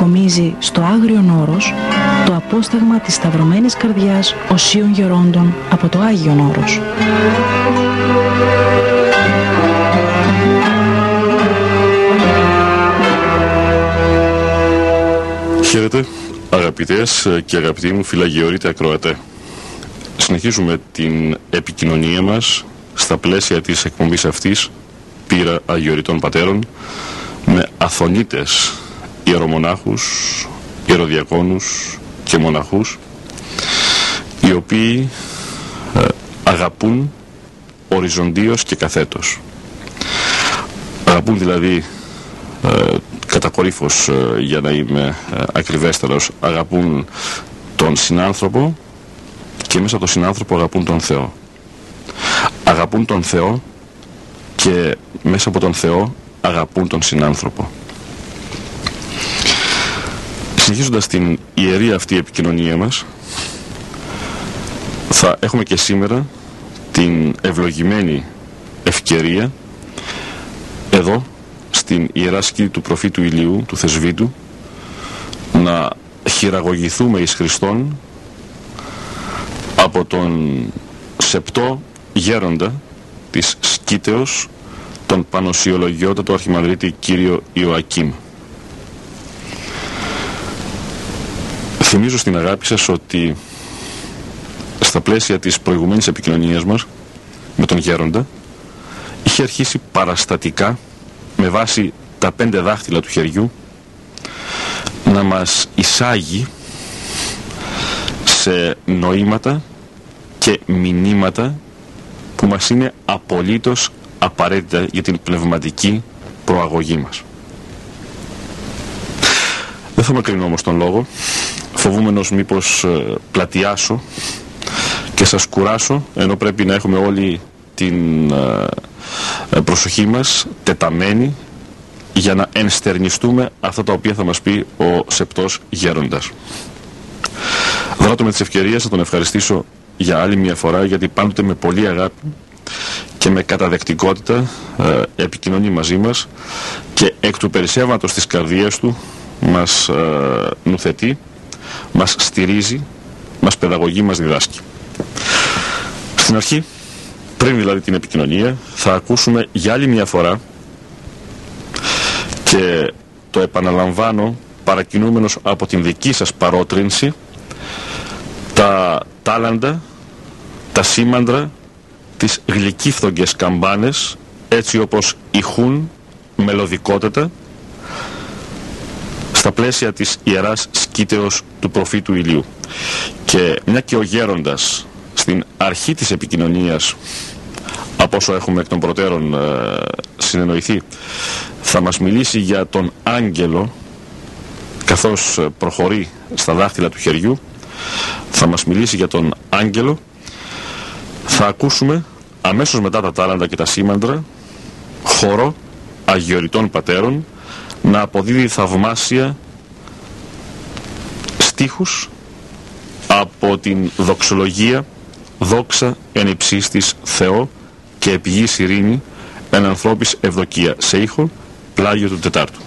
Μελινός κομίζει στο Άγριον Όρος το απόσταγμα της Σταυρωμένης Καρδιάς Οσίων Γερόντων από το Άγιον Όρος. Χαίρετε αγαπητές και αγαπητοί μου φυλαγιορείτε ακροατέ. Συνεχίζουμε την επικοινωνία μας στα πλαίσια της εκπομπής αυτής πύρα Αγιοριτών Πατέρων με αθωνίτες ιερομονάχους, ιεροδιακόνους και μοναχούς οι οποίοι ε, αγαπούν οριζοντίως και καθέτος. Αγαπούν δηλαδή ε, κατακορύφως ε, για να είμαι ε, ακριβέστερος αγαπούν τον συνάνθρωπο και μέσα από τον συνάνθρωπο αγαπούν τον Θεό. Αγαπούν τον Θεό και μέσα από τον Θεό αγαπούν τον συνάνθρωπο. Συνεχίζοντας την ιερή αυτή επικοινωνία μας θα έχουμε και σήμερα την ευλογημένη ευκαιρία εδώ στην Ιερά Σκηνή του προφήτου Ηλίου, του Θεσβήτου, να χειραγωγηθούμε εις Χριστόν από τον σεπτό γέροντα της Σκήτεως, τον Πανοσιολογιότατο Αρχιμανδρίτη κύριο Ιωακήμ. Θυμίζω στην αγάπη σας ότι στα πλαίσια της προηγουμένης επικοινωνίας μας με τον γέροντα είχε αρχίσει παραστατικά με βάση τα πέντε δάχτυλα του χεριού να μας εισάγει σε νοήματα και μηνύματα που μας είναι απολύτως απαραίτητα για την πνευματική προαγωγή μας. Δεν θα με κρίνω όμως τον λόγο, φοβούμενος μήπως ε, πλατιάσω και σας κουράσω, ενώ πρέπει να έχουμε όλοι την ε, ε, προσοχή μας τεταμένη για να ενστερνιστούμε αυτά τα οποία θα μας πει ο Σεπτός Γέροντας. Δράτω με τις ευκαιρίες να τον ευχαριστήσω για άλλη μια φορά γιατί πάντοτε με πολύ αγάπη και με καταδεκτικότητα ε, επικοινωνεί μαζί μας και εκ του περισσεύματος της καρδίας του μας ε, νουθετεί, μας στηρίζει, μας παιδαγωγεί, μας διδάσκει. Στην αρχή, πριν δηλαδή την επικοινωνία, θα ακούσουμε για άλλη μια φορά και το επαναλαμβάνω παρακινούμενος από την δική σας παρότρινση τα τάλαντα, τα σήμαντρα, τις γλυκύφθογγες καμπάνες έτσι όπως ηχούν μελωδικότατα στα πλαίσια της Ιεράς Σκήτεως του προφήτου Ηλίου. Και μια και ο γέροντας στην αρχή της επικοινωνίας από όσο έχουμε εκ των προτέρων ε, συνεννοηθεί θα μας μιλήσει για τον άγγελο καθώς ε, προχωρεί στα δάχτυλα του χεριού θα μας μιλήσει για τον άγγελο θα ακούσουμε αμέσως μετά τα τάλαντα και τα σήμαντρα χώρο αγιοριτών πατέρων να αποδίδει θαυμάσια στίχους από την δοξολογία «Δόξα εν υψίστης Θεό και επιγής ειρήνη εν ανθρώπης ευδοκία» σε ήχο πλάγιο του Τετάρτου.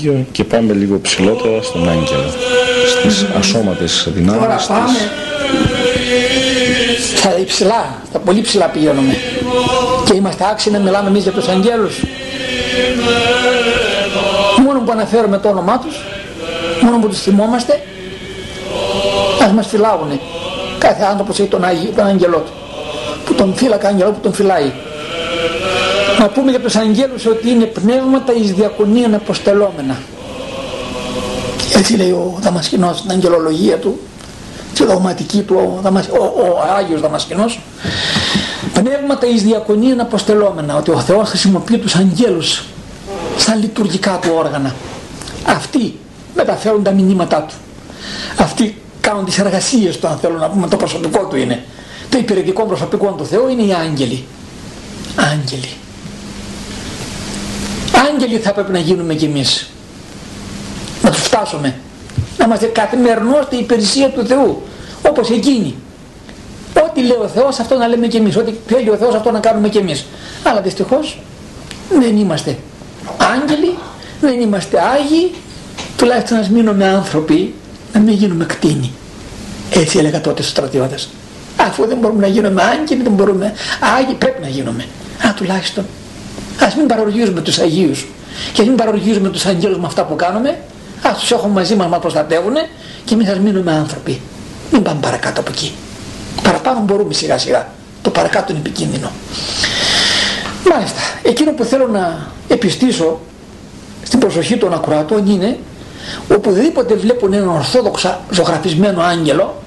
Άγιο και πάμε λίγο ψηλότερα στον Άγγελο. Στις ασώματες δυνάμεις. Τώρα πάμε στα υψηλά, στα πολύ ψηλά πηγαίνουμε. Και είμαστε άξιοι να μιλάμε εμείς για τους αγγέλους. Μόνο που αναφέρουμε το όνομά τους, μόνο που τους θυμόμαστε, ας μας φυλάγουνε. Κάθε άνθρωπος έχει τον, Άγιο, τον αγγελό του. Που τον φύλακα αγγελό που τον φυλάει. Να πούμε για τους αγγέλους ότι είναι πνεύματα εις διακονίαν αποστελόμενα. Έτσι λέει ο Δαμασκηνός στην αγγελολογία του, στη δογματική του ο, Δαμασ... ο, ο Άγιος Δαμασκηνός. Πνεύματα εις διακονίαν αποστελόμενα, ότι ο Θεός χρησιμοποιεί τους αγγέλους σαν λειτουργικά του όργανα. Αυτοί μεταφέρουν τα μηνύματά του. Αυτοί κάνουν τις εργασίες του αν θέλω να πούμε το προσωπικό του είναι. Το υπηρετικό προσωπικό του Θεού είναι οι άγγελοι. Άγγελοι. Άγγελοι θα πρέπει να γίνουμε κι εμείς. Να τους φτάσουμε. Να είμαστε καθημερινώς στην υπηρεσία του Θεού. Όπως εκείνοι. Ό,τι λέει ο Θεός αυτό να λέμε κι εμείς. Ό,τι θέλει ο Θεός αυτό να κάνουμε κι εμείς. Αλλά δυστυχώς δεν είμαστε άγγελοι, δεν είμαστε άγιοι. Τουλάχιστον να μείνουμε άνθρωποι, να μην γίνουμε κτίνοι. Έτσι έλεγα τότε στους στρατιώτες. Αφού δεν μπορούμε να γίνουμε άγγελοι, δεν μπορούμε άγιοι, πρέπει να γίνουμε. Α, τουλάχιστον Ας μην παροργίζουμε τους Αγίους και μην παροργίζουμε τους αγγέλους με αυτά που κάνουμε. Ας τους έχουμε μαζί μας, μας προστατεύουν και εμείς ας μείνουμε άνθρωποι. Μην πάμε παρακάτω από εκεί. Παραπάνω μπορούμε σιγά σιγά. Το παρακάτω είναι επικίνδυνο. Μάλιστα, εκείνο που θέλω να επιστήσω στην προσοχή των ακροατών είναι οπουδήποτε βλέπουν έναν ορθόδοξα ζωγραφισμένο άγγελο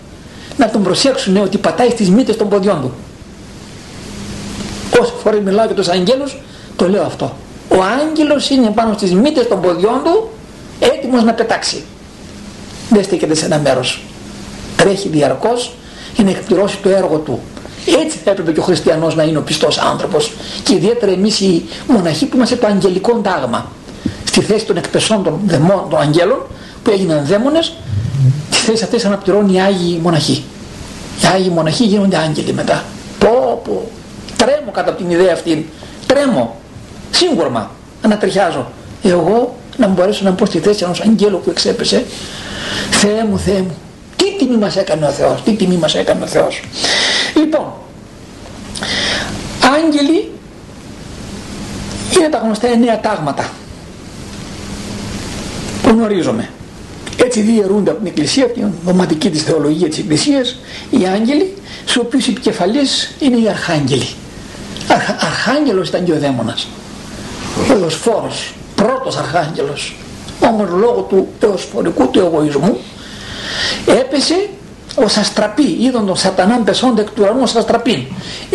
να τον προσέξουν ότι πατάει στις μύτες των ποδιών του. Όσο φορές μιλάω για τους αγγέλους το λέω αυτό. Ο άγγελος είναι πάνω στις μύτες των ποδιών του έτοιμος να πετάξει. Δεν στέκεται σε ένα μέρος. Τρέχει διαρκώς για να εκπληρώσει το έργο του. Έτσι θα έπρεπε και ο χριστιανός να είναι ο πιστός άνθρωπος. Και ιδιαίτερα εμείς οι μοναχοί που είμαστε το αγγελικό τάγμα. Στη θέση των εκπεσών των, δαιμών, των αγγέλων που έγιναν δαίμονες, τη θέση αυτές αναπληρώνει οι Άγιοι μοναχοί. Οι Άγιοι μοναχοί γίνονται άγγελοι μετά. Πω πω, τρέμω κατά την ιδέα αυτή. Τρέμω σύγκορμα ανατριχιάζω. Εγώ να μπορέσω να μπω στη θέση ενός αγγέλου που εξέπεσε Θεέ μου Θεέ μου τι τιμή μας έκανε ο Θεός τι τιμή μας έκανε ο Θεός λοιπόν άγγελοι είναι τα γνωστά εννέα τάγματα που γνωρίζομαι. Έτσι διαιρούνται από την Εκκλησία, από την δωματική της θεολογία της Εκκλησίας, οι άγγελοι, στους οποίους επικεφαλής είναι οι αρχάγγελοι. Αρχα, αρχάγγελος ήταν και ο δαίμονας θεοσφόρος, πρώτος αρχάγγελος όμως λόγω του θεοσφορικού του εγωισμού έπεσε ο αστραπή, είδον τον σατανάν πεσόντα εκ του ουρανού ο αστραπή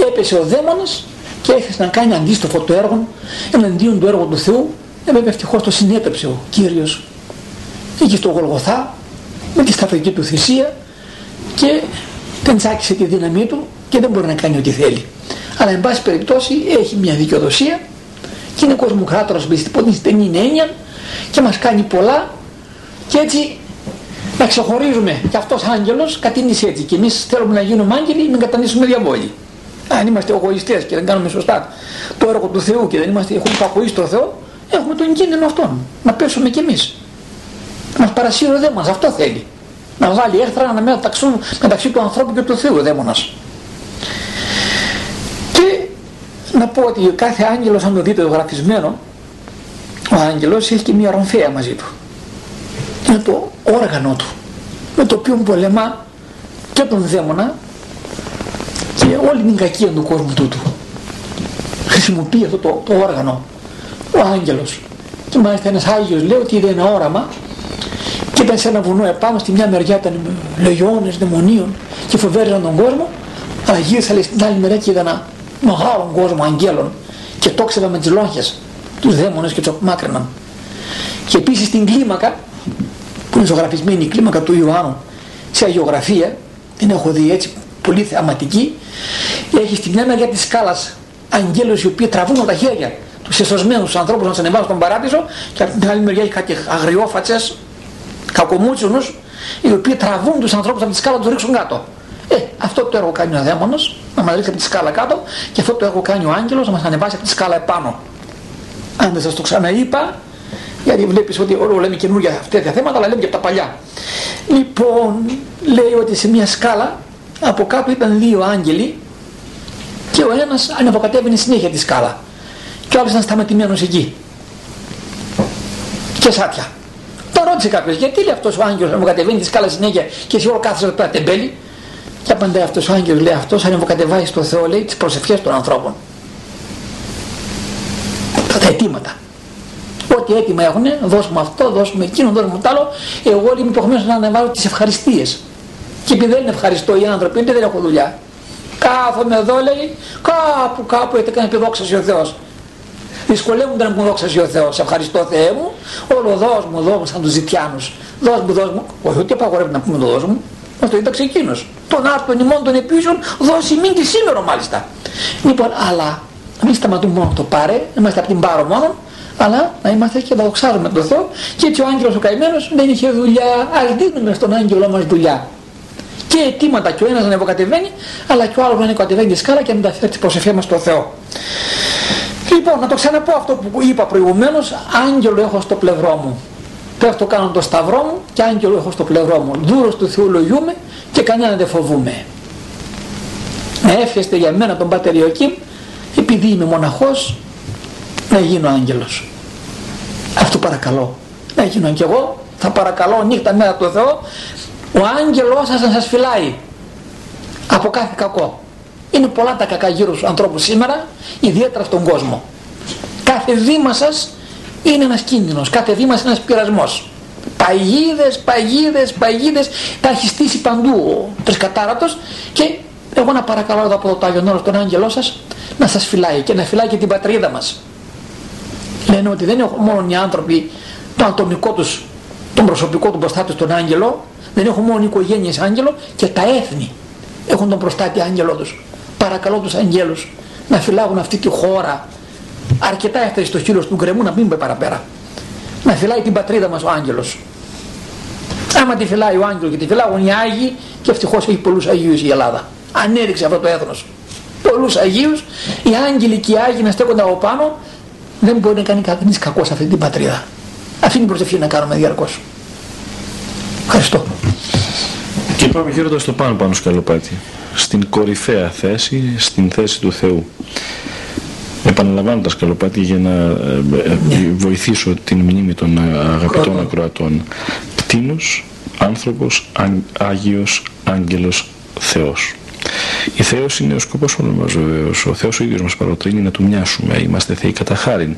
έπεσε ο δαίμονας και έχασε να κάνει αντίστοιχο το έργο εναντίον του έργου του Θεού. Ε, βέβαια ευτυχώς το συνέτρεψε ο Κύριος. Εκεί στο Γολγοθά με τη σταυρική του θυσία και δεν τσάκισε τη δύναμή του και δεν μπορεί να κάνει ό,τι θέλει. Αλλά εν πάση περιπτώσει έχει μια δικαιοδοσία και είναι κοσμοκράτορας με την στενή έννοια και μας κάνει πολλά. Και έτσι να ξεχωρίζουμε και αυτός άγγελος κατήνησε έτσι. Και εμείς θέλουμε να γίνουμε άγγελοι μην κατανήσουμε διαβόλοι αν είμαστε εγωιστές και δεν κάνουμε σωστά το έργο του Θεού και δεν είμαστε, έχουμε κακοεί στο Θεό έχουμε τον κίνδυνο αυτόν. Να πέσουμε κι εμείς. Να μας παρασύρει ο δαίμονας αυτό θέλει. Να βάλει έρθρα να μεταξύ, μεταξύ του ανθρώπου και του Θεού ο δαίμονας να πω ότι κάθε άγγελος αν το δείτε το γραφισμένο ο άγγελος έχει και μια ρομφαία μαζί του. Είναι το όργανο του με το οποίο πολεμά και τον δαίμονα και όλη την κακία του κόσμου τούτου. Χρησιμοποιεί αυτό το, το όργανο ο άγγελος. Και μάλιστα ένας Άγιος λέει ότι είδε ένα όραμα και ήταν σε ένα βουνό επάνω στη μια μεριά ήταν λεγιώνες, δαιμονίων και φοβέριζαν τον κόσμο. Αλλά γύρισα στην άλλη μεριά και είδα ένα μεγάλο κόσμο αγγέλων και τόξευε με τις λόγχες τους δαίμονες και τους απομάκρυναν. Και επίσης στην κλίμακα, που είναι ζωγραφισμένη η κλίμακα του Ιωάννου, σε αγιογραφία, την έχω δει έτσι πολύ θεαματική, έχει στην μια μεριά της σκάλας αγγέλους οι οποίοι τραβούν τα χέρια τους εσωσμένους ανθρώπους να τους ανεβάσουν στον παράδεισο και από την άλλη μεριά έχει κάτι αγριόφατσες, κακομούτσουνους, οι οποίοι τραβούν τους ανθρώπους από τη σκάλα να τους ρίξουν κάτω. Ε, αυτό το έργο κάνει ο δαίμονας, να μας ρίξει από τη σκάλα κάτω και αυτό το έργο κάνει ο άγγελος να μας ανεβάσει από τη σκάλα επάνω. Αν δεν σας το ξαναείπα, Γιατί βλέπεις ότι όλο λέμε καινούργια αυτά τα θέματα, αλλά λέμε και από τα παλιά. Λοιπόν, λέει ότι σε μια σκάλα από κάτω ήταν δύο άγγελοι και ο ένας ανεβοκατέβαινε συνέχεια τη σκάλα και ο άλλος ήταν σταματημένος εκεί και σάτια το ρώτησε κάποιος γιατί λέει αυτός ο άγγελος ανεβοκατεβαίνει τη σκάλα συνέχεια και εσύ όλο κάθεσαι εδώ πέρα τεμπέλη; Και απαντάει αυτός ο άγγελος λέει αυτός ανεβοκατεβάζει στο Θεό λέει τις προσευχές των ανθρώπων τα αιτήματα ό,τι έτοιμα έχουν, δώσ' μου αυτό, δώσ' μου εκείνο, δώσ' μου το άλλο, εγώ είμαι υποχρεωμένος να ανεβάλω τις ευχαριστίες. Και επειδή δεν είναι ευχαριστώ οι άνθρωποι, δεν έχω δουλειά. Κάθομαι εδώ λέει, κάπου κάπου έκανε επιδόξαση ο Θεός. Δυσκολεύονται να μου δόξαση ο Θεός. Ευχαριστώ Θεέ μου, όλο δώσ' μου, δώσ' μου σαν τους ζητιάνους. Δώσ' μου, δώσ' μου. Όχι ότι απαγορεύει να πούμε το δώσ' μου. Αυτό ήταν εκείνος. Τον άρτον ημών των επίσων δώσει μην τη σήμερα μάλιστα. Λοιπόν, αλλά μην σταματούμε μόνο το πάρε, είμαστε από την πάρο μόνο, αλλά να είμαστε και να δοξάζουμε τον Θεό και έτσι ο άγγελος ο καημένος δεν είχε δουλειά, ας δίνουμε στον άγγελό μας δουλειά και αιτήματα και ο ένας να ανεβοκατεβαίνει αλλά και ο άλλος να ανεβοκατεβαίνει τη σκάλα και να μεταφέρει τις προσευχές μας στο Θεό. Λοιπόν, να το ξαναπώ αυτό που είπα προηγουμένως, άγγελο έχω στο πλευρό μου. Πέφτω κάνω το σταυρό μου και άγγελο έχω στο πλευρό μου. Δούρος του Θεού λογιούμε και κανένα δεν φοβούμε. Να εύχεστε για μένα τον Πάτερ Ιωκήμ, επειδή είμαι μοναχός, να γίνω άγγελος. Αυτό παρακαλώ. Να γίνω και εγώ, θα παρακαλώ νύχτα μέρα το Θεό, ο άγγελός σας να σας φυλάει από κάθε κακό. Είναι πολλά τα κακά γύρω στους ανθρώπους σήμερα, ιδιαίτερα στον κόσμο. Κάθε βήμα σας είναι ένας κίνδυνος, κάθε βήμα είναι ένας πειρασμός. Παγίδες, παγίδες, παγίδες, τα έχεις στήσει παντού ο τρισκατάρατος και εγώ να παρακαλώ εδώ από το Άγιον Όρος τον άγγελό σας να σας φυλάει και να φυλάει και την πατρίδα μας. Λένε ότι δεν έχουν μόνο οι άνθρωποι το ατομικό τους, τον προσωπικό του μπροστά τους τον άγγελο, δεν έχουν μόνο οι οικογένειες άγγελο και τα έθνη έχουν τον προστάτη άγγελό τους. Παρακαλώ τους αγγέλους να φυλάγουν αυτή τη χώρα. Αρκετά έφτασε στο χείλος του γκρεμού να μην πάει παραπέρα. Να φυλάει την πατρίδα μας ο άγγελος. Άμα τη φυλάει ο άγγελος και τη φυλάγουν οι Άγιοι και ευτυχώς έχει πολλούς Αγίους η Ελλάδα. Ανέριξε αυτό το έθνος. Πολλούς Αγίους, οι άγγελοι και οι Άγιοι να στέκονται από πάνω δεν μπορεί να κάνει κανείς κακό σε αυτή την πατρίδα. Αυτή είναι η προσευχή να κάνουμε διαρκώς. Ευχαριστώ. Και πάμε χαίροντας το πάνω πάνω σκαλοπάτι. Στην κορυφαία θέση, στην θέση του Θεού. Επαναλαμβάνω τα σκαλοπάτι για να ε, ε, ναι. βοηθήσω την μνήμη των αγαπητών ακροατών. Κτίνος, άνθρωπος, Άγιος, άγγελος, Θεός. Η Θεός είναι ο σκοπός όλων μας βεβαίως. Ο Θεός ο ίδιος μας παροτρύνει να του μοιάσουμε. Είμαστε θεοί κατά χάριν.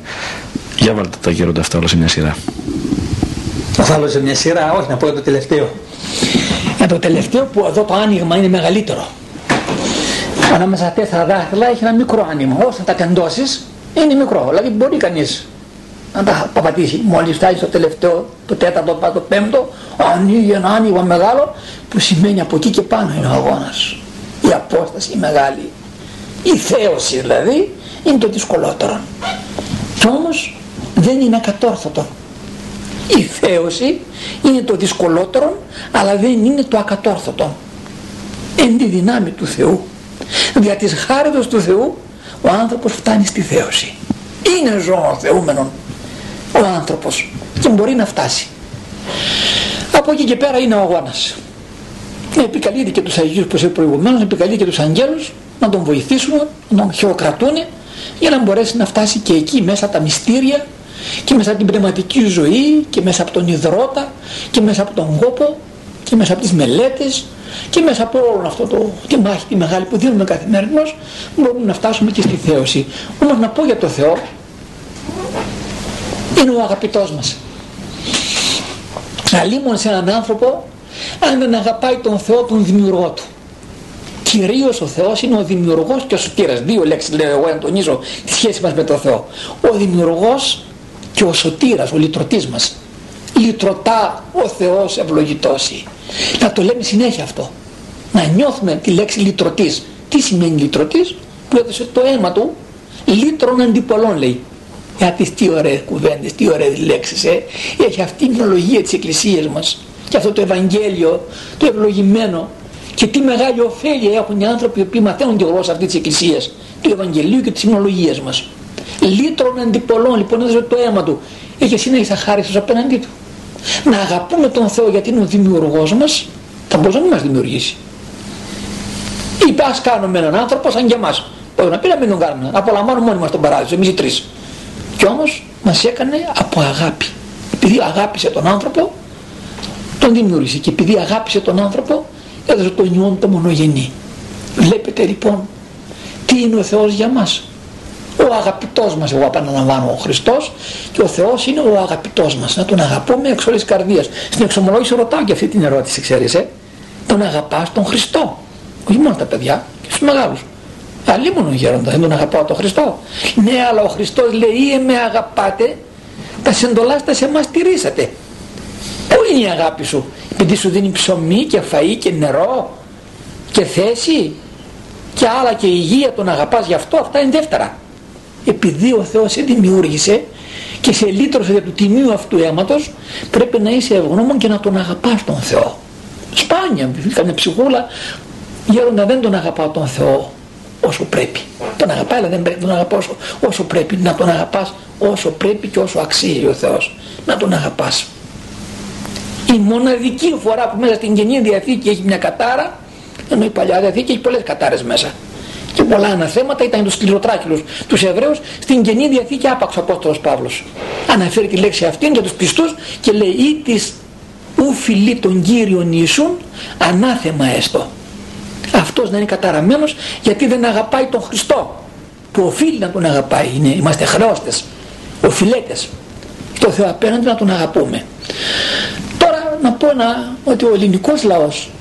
Για βάλτε τα γέροντα αυτά όλα σε μια σειρά. Θα βάλω σε μια σειρά, όχι να πω το τελευταίο. Για το τελευταίο που εδώ το άνοιγμα είναι μεγαλύτερο. Ανάμεσα στα τέσσερα δάχτυλα έχει ένα μικρό άνοιγμα. Όσο τα κεντώσεις είναι μικρό. Δηλαδή μπορεί κανείς να τα παπατήσει. Μόλις φτάσει στο τελευταίο, το τέταρτο, το πέμπτο, ανοίγει ένα άνοιγμα μεγάλο που σημαίνει από εκεί και πάνω είναι ο αγώνας η απόσταση μεγάλη. Η θέωση δηλαδή είναι το δυσκολότερο. Κι όμως δεν είναι ακατόρθωτο. Η θέωση είναι το δυσκολότερο αλλά δεν είναι το ακατόρθωτο. Εν τη δυνάμει του Θεού. Δια της χάριτος του Θεού ο άνθρωπος φτάνει στη θέωση. Είναι ζώο θεούμενον ο άνθρωπος και μπορεί να φτάσει. Από εκεί και πέρα είναι ο αγώνας επικαλείται και τους Αγίους που είπε προηγουμένως, επικαλεί και τους αγγέλους να τον βοηθήσουν, να τον χειροκρατούν για να μπορέσει να φτάσει και εκεί μέσα από τα μυστήρια και μέσα από την πνευματική ζωή και μέσα από τον υδρότα και μέσα από τον κόπο και μέσα από τις μελέτες και μέσα από όλο αυτό το, τη μάχη τη μεγάλη που δίνουμε καθημερινώς μπορούμε να φτάσουμε και στη θέωση. Όμως να πω για το Θεό είναι ο αγαπητός μας. Αλλήμον σε έναν άνθρωπο αν δεν αγαπάει τον Θεό τον δημιουργό του. Κυρίως ο Θεός είναι ο δημιουργός και ο σωτήρας. Δύο λέξεις λέω εγώ να τονίζω τη σχέση μας με τον Θεό. Ο δημιουργός και ο σωτήρας, ο λυτρωτής μας. Λυτρωτά ο Θεός ευλογητώσει. Να το λέμε συνέχεια αυτό. Να νιώθουμε τη λέξη λυτρωτής. Τι σημαίνει λυτρωτής που έδωσε το αίμα του λύτρων αντιπολών λέει. Γιατί τι ωραίες κουβέντες, τι ωραίες λέξεις ε. Έχει αυτή η μνολογία της Εκκλησίας μας και αυτό το Ευαγγέλιο, το ευλογημένο και τι μεγάλη ωφέλεια έχουν οι άνθρωποι που μαθαίνουν τη γλώσσα αυτή της Εκκλησίας, του Ευαγγελίου και της Υμνολογίας μας. Λύτρων αντιπολών, λοιπόν έδωσε το αίμα του. Έχει εσύ να είσαι αχάριστος απέναντί του. Να αγαπούμε τον Θεό γιατί είναι ο δημιουργός μας, θα μπορούσε να μην μας δημιουργήσει. Ή ας κάνουμε έναν άνθρωπο σαν και εμάς. Μπορεί να πει να μην τον κάνουμε, να απολαμβάνουμε μόνοι μας τον παράδεισο, εμείς οι τρεις. Κι όμως μας έκανε από αγάπη. Επειδή αγάπησε τον άνθρωπο, τον δημιούργησε και επειδή αγάπησε τον άνθρωπο, έδωσε τον ιόν το μονογενή. Βλέπετε λοιπόν τι είναι ο Θεός για μας. Ο αγαπητός μας, εγώ επαναλαμβάνω, ο Χριστός και ο Θεός είναι ο αγαπητός μας. Να τον αγαπούμε εξ όλης καρδίας. Στην εξομολόγηση ρωτάω και αυτή την ερώτηση, ξέρεις, ε; Τον αγαπάς τον Χριστό. Όχι μόνο τα παιδιά, και στους μεγάλους. Αλλήμον γέροντα, δεν τον αγαπάω τον Χριστό. Ναι, αλλά ο Χριστός λέει, «Ε, με αγαπάτε, τα σεντολάστα σε εμάς τηρήσατε. Πού είναι η αγάπη σου, επειδή σου δίνει ψωμί και φαΐ και νερό και θέση και άλλα και υγεία τον αγαπάς γι' αυτό, αυτά είναι δεύτερα. Επειδή ο Θεός σε δημιούργησε και σε λύτρωσε για του τιμίου αυτού αίματος, πρέπει να είσαι ευγνώμων και να τον αγαπάς τον Θεό. Σπάνια, καμιά ψυχούλα, γέροντα δεν τον αγαπάω τον Θεό όσο πρέπει. Τον αγαπάει αλλά δεν πρέπει να τον αγαπά όσο, όσο πρέπει. Να τον αγαπάς όσο πρέπει και όσο αξίζει ο Θεός. Να τον αγαπάς. Η μοναδική φορά που μέσα στην Καινή Διαθήκη έχει μια κατάρα, ενώ η Παλιά Διαθήκη έχει πολλές κατάρες μέσα. Και πολλά αναθέματα ήταν τους σκληροτράχυλους, τους Εβραίους, στην Καινή Διαθήκη άπαξ ο Απόστολος Παύλος. Αναφέρει τη λέξη αυτή για τους πιστούς και λέει ή της ου φιλεί τον Κύριον Ιησούν ανάθεμα έστω αυτός να είναι καταραμένος γιατί δεν αγαπάει τον Χριστό που οφείλει να τον αγαπάει. Είναι, είμαστε χρεώστες οφειλέτες. Το Θεό απέναντι να τον αγαπούμε. Τώρα να πω να, ότι ο ελληνικός λαός στην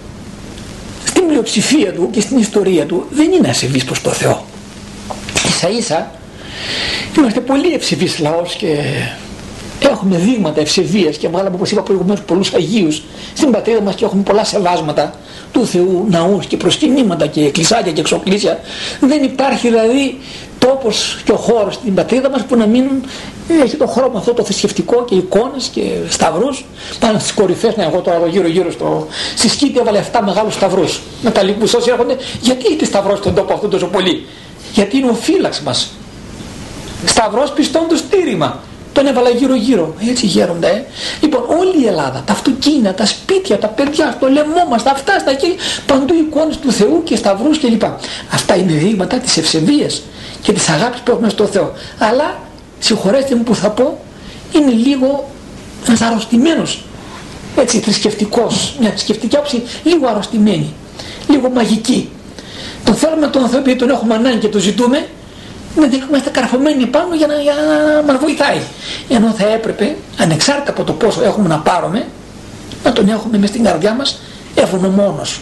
πλειοψηφία του και στην ιστορία του δεν είναι ασεβής προς το Θεό. Ίσα ίσα είμαστε πολύ ευσεβείς λαός και έχουμε δείγματα ευσεβίας και βγάλαμε όπως είπα προηγουμένως πολλούς Αγίους στην πατρίδα μας και έχουμε πολλά σεβάσματα του Θεού ναούς και προσκυνήματα και εκκλησάκια και εξοκλήσια. Δεν υπάρχει δηλαδή τόπος και ο χώρος στην πατρίδα μας που να μην έχει το χρώμα αυτό το θρησκευτικό και εικόνες και σταυρούς. Πάνω στις κορυφές, ναι εγώ τώρα γύρω γύρω στο, στη σκήτη έβαλε 7 μεγάλους σταυρούς. Μεταλλικούς όσοι έρχονται γιατί έχει σταυρός στον τόπο αυτό τόσο πολύ; Γιατί είναι ο φύλαξ μας. Σταυρός πιστών του στήριγμα τον έβαλα γύρω γύρω έτσι γέροντα ε. λοιπόν όλη η Ελλάδα τα αυτοκίνητα, τα σπίτια, τα παιδιά στο λαιμό μας, τα αυτά στα χέρια παντού εικόνες του Θεού και σταυρούς κλπ. Αυτά είναι δείγματα της ευσεβίας και της αγάπης που έχουμε στο Θεό αλλά συγχωρέστε μου που θα πω είναι λίγο ένας αρρωστημένος έτσι θρησκευτικός μια θρησκευτική άποψη λίγο αρρωστημένη λίγο μαγική τον θέλουμε τον Θεό επειδή τον έχουμε ανάγκη και τον ζητούμε δεν είμαστε καρφωμένοι πάνω για να, για να μας βοηθάει. Ενώ θα έπρεπε, ανεξάρτητα από το πόσο έχουμε να πάρουμε, να τον έχουμε μες στην καρδιά μας ευγνωμόνος.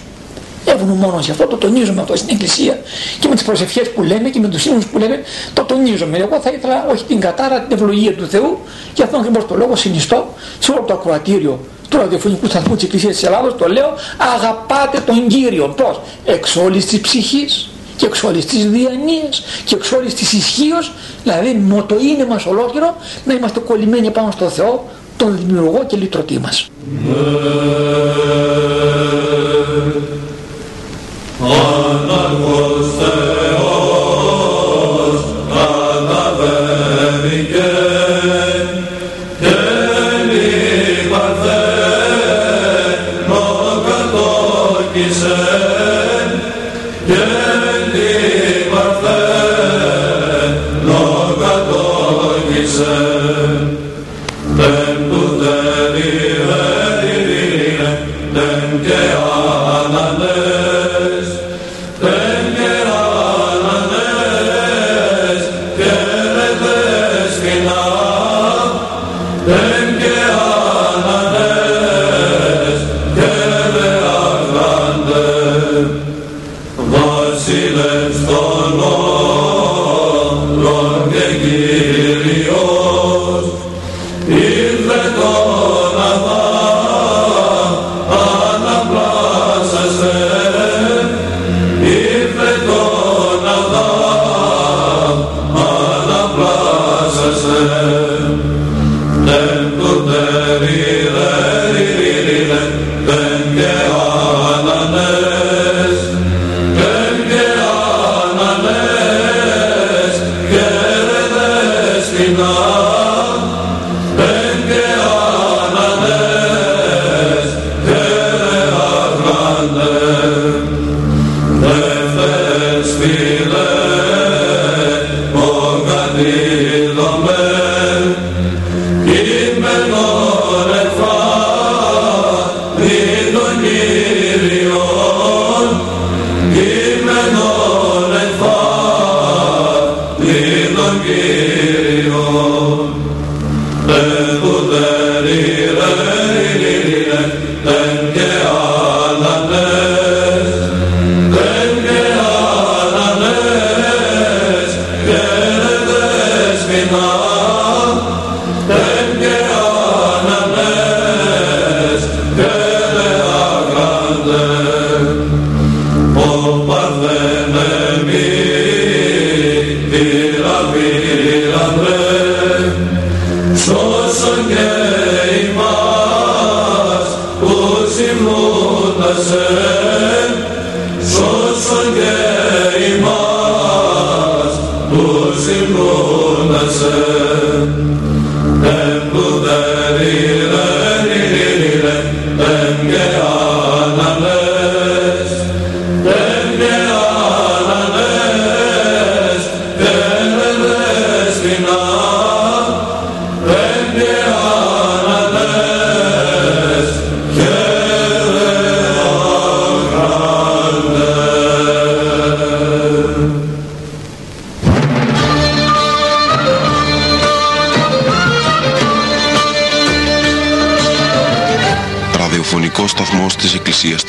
Ευγνωμόνος γι' αυτό το τονίζουμε αυτό στην Εκκλησία. Και με τις προσευχές που λέμε και με τους σύμβους που λέμε το τονίζουμε. Εγώ θα ήθελα όχι την κατάρα, την ευλογία του Θεού. Και αυτόν ακριβώς το λόγο συνιστώ σε όλο το ακροατήριο του ραδιοφωνικού σταθμού της Εκκλησίας της Ελλάδος το λέω αγαπάτε τον Κύριο πώς; Εξ όλης της ψυχής και εξ όλης της διανοίας και εξ όλης της ισχύως. Δηλαδή με το είναι μας ολόκληρο να είμαστε κολλημένοι πάνω στο Θεό τον δημιουργό και λυτρωτή μας. Oh.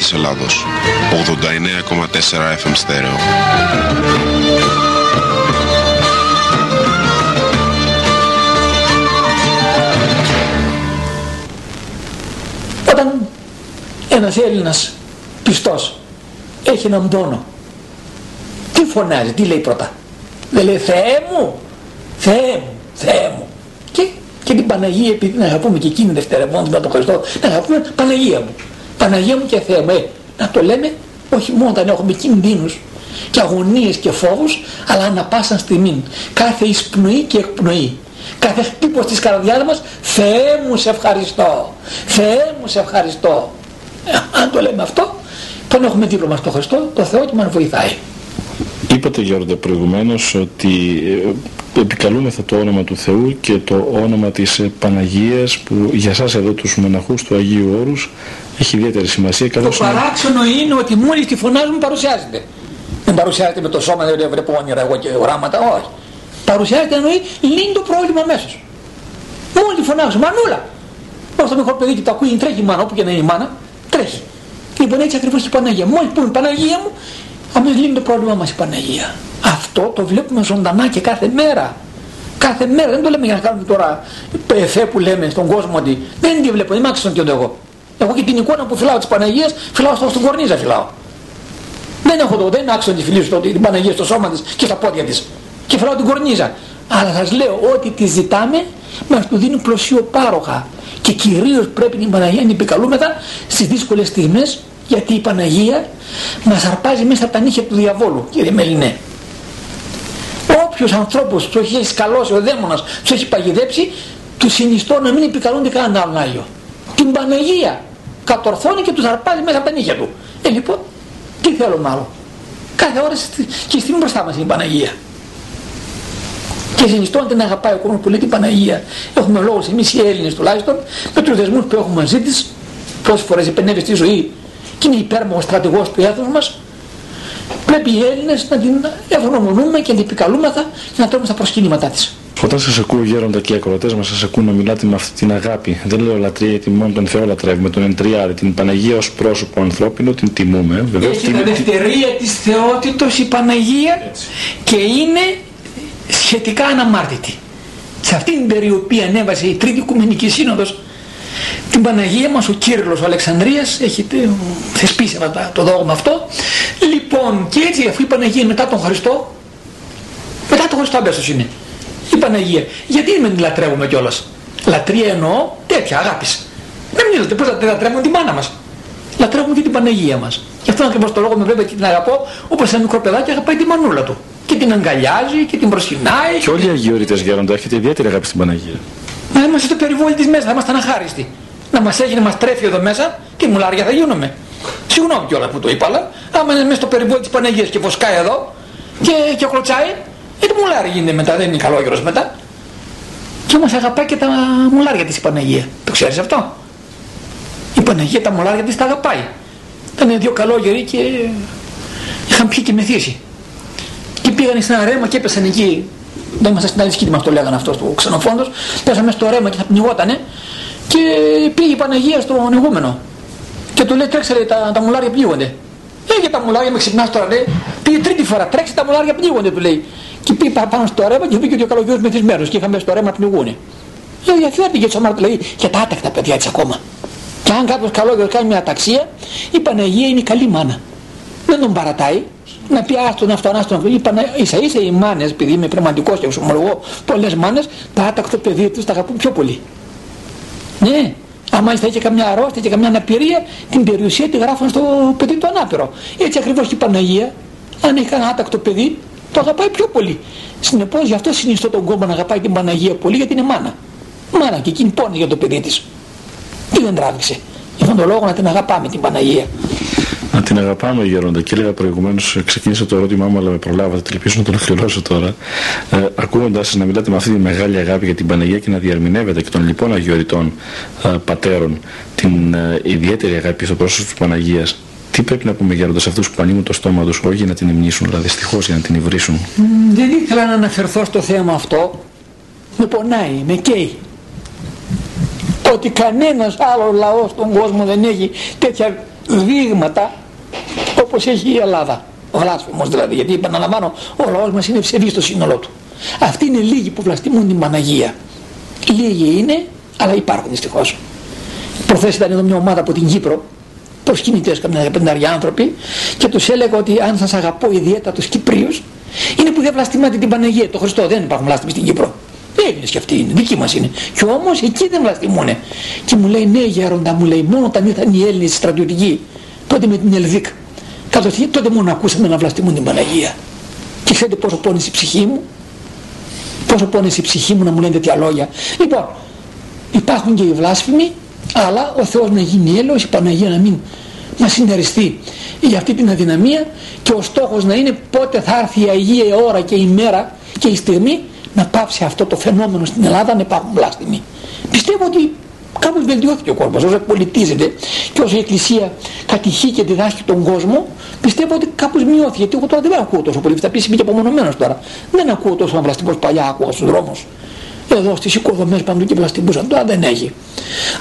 Της Ελλάδος. 89,4 FM στέρεο Όταν ένας Έλληνας πιστός έχει έναν πόνο τι φωνάζει, τι λέει πρώτα; Δεν λέει Θεέ μου, Θεέ μου, Θεέ μου και, και την Παναγία επειδή να αγαπούμε και εκείνη δευτερευόντου με τον Χριστό να αγαπούμε Παναγία μου Παναγία μου και Θεέ μου ε, να το λέμε όχι μόνο όταν έχουμε κινδύνους και αγωνίες και φόβους αλλά ανα πάσα στιγμή. Κάθε εισπνοή και εκπνοή. Κάθε χτύπος της καρδιάς μας. Θεέ μου σε ευχαριστώ. Θεέ μου σε ευχαριστώ. Ε, αν το λέμε αυτό τον έχουμε δίπλωμα στο Χριστό το Θεό και μας βοηθάει. Είπατε Γιώργο προηγουμένως ότι ε, επικαλούμεθα το όνομα του Θεού και το όνομα της ε, Παναγίας που για σας εδώ τους μοναχούς του Αγίου Όρους έχει ιδιαίτερη σημασία. Το παράξενο είναι ότι μόλις τη φωνάζουμε παρουσιάζεται. Δεν παρουσιάζεται με το σώμα, δεν βλέπω όνειρα εγώ και οράματα, όχι. Παρουσιάζεται εννοεί λύνει το πρόβλημα αμέσως. Μόλις φωνάζουμε, μανούλα. Όσο το μικρό παιδί και το ακούει, τρέχει η μάνα, όπου και να είναι η μάνα, τρέχει. Λοιπόν έτσι ακριβώς και η Παναγία. Μόλις πούμε Παναγία μου, αμέσως λύνει το πρόβλημα μας η Παναγία. Αυτό το βλέπουμε ζωντανά και κάθε μέρα. Κάθε μέρα, δεν το λέμε για να κάνουμε τώρα εφέ που λέμε στον κόσμο ότι δεν τη βλέπω, δεν μ' άξιζαν και εγώ. Εγώ και την εικόνα που φυλάω της Παναγίας, φυλάω στον κορνίζα φυλάω. Δεν έχω το, δεν άξιζαν τη φιλή σου την Παναγία στο σώμα της και στα πόδια της. Και φυλάω την κορνίζα. Αλλά σας λέω ότι τη ζητάμε, μας το δίνει πλωσίο πάροχα. Και κυρίως πρέπει την Παναγία να επικαλούμεθα στις δύσκολες στιγμές γιατί η Παναγία μας αρπάζει μέσα από τα νύχια του διαβόλου κύριε Μελινέ όποιος ανθρώπους τους έχει σκαλώσει ο δαίμονας τους έχει παγιδέψει τους συνιστώ να μην επικαλούνται κανέναν άλλον Άγιο την Παναγία κατορθώνει και τους αρπάζει μέσα από τα νύχια του. Ε λοιπόν τι θέλω άλλο κάθε ώρα και στιγμή μπροστά μας είναι η Παναγία. Και συνιστώ να την αγαπάει ο κόσμος που λέει την Παναγία. Έχουμε λόγο εμείς οι Έλληνες τουλάχιστον με τους δεσμούς που έχουμε μαζί της πόσες φορές επενεύει στη ζωή και είναι υπέρμαχος στρατηγός του έθνους μας. Πρέπει οι Έλληνες να την ευγνωμονούμε και να την επικαλούμεθα και να τρώμε στα προσκυνήματά της. Όταν σας ακούω γέροντα και οι ακροατές μας σας ακούω να μιλάτε με αυτή την αγάπη. Δεν λέω λατρεία γιατί μόνο τον Θεό λατρεύουμε τον εντριάρη την Παναγία ως πρόσωπο ανθρώπινο την τιμούμε βεβαίως, έχει την ελευθερία της θεότητος η Παναγία Έτσι. και είναι σχετικά αναμάρτητη. Σε αυτήν την περίοδο που ανέβασε η Τρίτη Οικουμενική Σύνοδος. Την Παναγία μας ο Κύριλλος ο Αλεξανδρίας έχει θεσπίσει το δόγμα αυτό. Λοιπόν και έτσι αφού η Παναγία μετά τον Χριστό μετά τον Χριστό αμέσως είναι η Παναγία. Γιατί δεν την λατρεύουμε κιόλας; Λατρεία εννοώ τέτοια αγάπης. Δεν μιλάτε πως λατρεύουμε τη μάνα μας; Λατρεύουμε και την Παναγία μας. Γι' αυτό ακριβώς το λόγο με βλέπετε και την αγαπώ όπως ένα μικρό παιδάκι αγαπάει τη μανούλα του. Και την αγκαλιάζει και την προσκυνάει. Και όλοι οι αγιορείτες γέροντα έχετε ιδιαίτερη αγάπη στην Παναγία. Να είμαστε στο περιβόλι της μέσας, θα είμαστε αναχάριστοι. Να μας έχει να μας τρέφει εδώ μέσα, τι μουλάρια θα γίνουμε. Συγγνώμη κιόλας που το είπα, αλλά άμα είναι μέσα στο περιβόλι της Παναγίας και βοσκάει εδώ, και, και κλωτσάει, γιατί μουλάρι γίνεται μετά, δεν είναι καλόγερος μετά. Και όμως αγαπάει και τα μουλάρια της η Παναγία. Το ξέρεις αυτό; Η Παναγία τα μουλάρια της τα αγαπάει. Ήταν δύο καλόγεροι και είχαν πιει και μεθύσει. Και πήγαν στην αρέμα και έπεσαν εκεί. Δεν ήμασταν στην άλλη σκήτη, μας το λέγανε αυτό στο ξενοφόντος. Πέσαμε στο ρέμα και θα πνιγότανε. Και πήγε η Παναγία στο ανοιγούμενο. Και του λέει τρέξε τα, τα μουλάρια πνίγονται. Λέγε τα μουλάρια, με ξυπνάς τώρα λέει. Πήγε τρίτη φορά, τρέξε τα μουλάρια πνίγονται του λέει. Και πήγε πάνω στο ρέμα και πήγε ο καλογιός μεθυσμένος και είχαμε στο ρέμα πνιγούνε. Λέει διαφέρθηκε και τσομάρ, λέει και τα άτακτα παιδιά έτσι ακόμα. Και αν κάποιος καλόγερος κάνει μια αταξία, η Παναγία είναι η καλή μάνα. Δεν τον παρατάει, να πει άστον αυτόν, άστον αυτόν. Ίσα ίσα οι μάνες, επειδή είμαι πνευματικός και εξομολογώ πολλές μάνες, τα άτακτο παιδί τους τα αγαπούν πιο πολύ. Ναι, αν μάλιστα είχε καμιά αρρώστια και καμιά αναπηρία, την περιουσία τη γράφουν στο παιδί του ανάπηρο. Έτσι ακριβώς και η Παναγία, αν έχει κανένα άτακτο παιδί, το αγαπάει πιο πολύ. Συνεπώς γι' αυτό συνιστώ τον κόμμα να αγαπάει την Παναγία πολύ γιατί είναι μάνα. Μάνα και εκείνη πόνει για το παιδί της. Τι δεν τράβηξε. Γι' αυτόν τον λόγο να την αγαπάμε την Παναγία. Να την αγαπάμε Γέροντα και έλεγα προηγουμένως, ξεκίνησα το ερώτημά μου αλλά με προλάβατε, ελπίζω να το ολοκληρώσω τώρα. Ε, Ακούγοντας να μιλάτε με αυτή τη μεγάλη αγάπη για την Παναγία και να διαρμηνεύετε και των λοιπόν αγιοριτών ε, πατέρων την ε, ιδιαίτερη αγάπη στο πρόσωπο της Παναγίας, τι πρέπει να πούμε Γέροντας σε αυτούς που ανοίγουν το στόμα τους, όχι για να την υμνήσουν, αλλά δυστυχώς για να την υβρίσουν; Mm, δεν ήθελα να αναφερθώ στο θέμα αυτό. Με πονάει, με καίει. Ότι κανένας άλλος λαός στον κόσμο δεν έχει τέτοια δείγματα όπως έχει η Ελλάδα. Βλάσφημος δηλαδή, γιατί επαναλαμβάνω, ο λαός μας είναι ευσεβής στο σύνολό του. Αυτοί είναι λίγοι που βλαστημούν την Παναγία. Λίγοι είναι, αλλά υπάρχουν δυστυχώς. Προχθές ήταν εδώ μια ομάδα από την Κύπρο, προσκυνητές καμιά πενταριά άνθρωποι και τους έλεγα ότι αν σας αγαπώ ιδιαίτερα τους Κυπρίους είναι που δεν βλαστημάτε την Παναγία, το Χριστό, δεν υπάρχουν βλάστημοι στην Κύπρο. Έλληνες και αυτοί είναι, δικοί μας είναι. Και όμως εκεί δεν βλαστημούνε. Και μου λέει ναι γέροντα μου λέει μόνο όταν ήρθαν οι Έλληνες στρατιωτικοί τότε με την Ελβίκ. Καταρχήν τότε μόνο ακούσαμε να βλαστημούν την Παναγία. Και ξέρετε πόσο πόνεσε η ψυχή μου. Πόσο πόνεσε η ψυχή μου να μου λένε τέτοια λόγια. Λοιπόν, υπάρχουν και οι βλάσφημοι, αλλά ο Θεός να γίνει έλεος, η Παναγία να μην μας συνεριστεί για αυτή την αδυναμία και ο στόχος να είναι πότε θα έρθει η Αγία ώρα και η μέρα και η στιγμή να πάψει αυτό το φαινόμενο στην Ελλάδα να υπάρχουν βλάστημοι. Πιστεύω ότι κάπως βελτιώθηκε ο κόσμος όσο εκπολιτίζεται και όσο η Εκκλησία κατηχεί και διδάσκει τον κόσμο πιστεύω ότι κάπως μειώθηκε. Γιατί εγώ τώρα δεν ακούω τόσο πολύ θα πεις είμαι και απομονωμένος τώρα. Δεν ακούω τόσο να βλαστημός παλιά ακούω στους δρόμους εδώ στις οικοδομές παντού και βλαστημούσαν τώρα δεν έχει.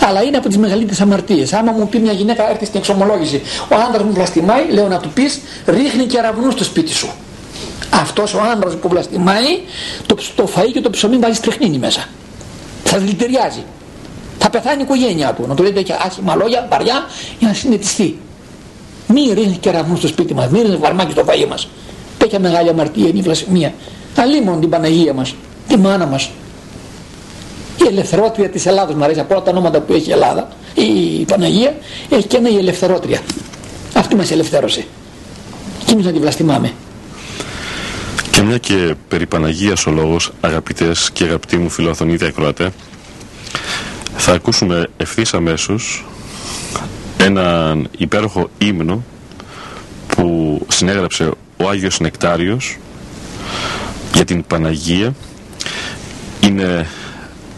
Αλλά είναι από τις μεγαλύτερες αμαρτίες. Άμα μου πει μια γυναίκα έρθει στην εξομολόγηση ο άντρας μου βλαστημάει λέω να του πεις ρίχνει κεραυνού στο σπίτι σου αυτός ο άντρας που βλαστημάει το, το φαΐ και το ψωμί βάζει στριχνίνη μέσα. Θα δηλητηριάζει. Θα πεθάνει η οικογένειά του. Να του λέτε άσχημα λόγια βαριά για να συνετιστεί. Μη ρίχνει κεραυνού στο σπίτι μας μη ρίχνει βαρμάκι στο φαΐ μας. Τέτοια μεγάλη αμαρτία είναι η βλασιμία αλίμον την Παναγία μας τη μάνα μας η ελευθερότρια της Ελλάδος μου αρέσει από όλα τα ονόματα που έχει η Ελλάδα η Παναγία έχει και ένα η ελευθερότρια αυτή μας ελευθέρωσε. Και εμείς να τη βλαστημάμε και μια και περί Παναγίας ο λόγος, αγαπητές και αγαπητοί μου φιλοαθωνίδια ακροατέ, θα ακούσουμε ευθύς αμέσως έναν υπέροχο ύμνο που συνέγραψε ο Άγιος Νεκτάριος για την Παναγία. Είναι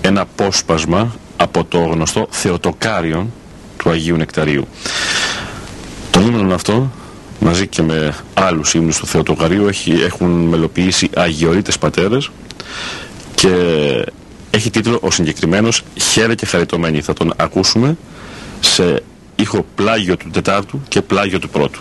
ένα απόσπασμα από το γνωστό Θεοτοκάριον του Αγίου Νεκταρίου. Το ύμνο αυτό μαζί και με άλλους ύμνους του Θεοτοκαρίου έχει, έχουν μελοποιήσει αγιορείτες πατέρες και έχει τίτλο ο συγκεκριμένος «Χαίρε και χαριτωμένη». Θα τον ακούσουμε σε ήχο πλάγιο του Τετάρτου και πλάγιο του Πρώτου.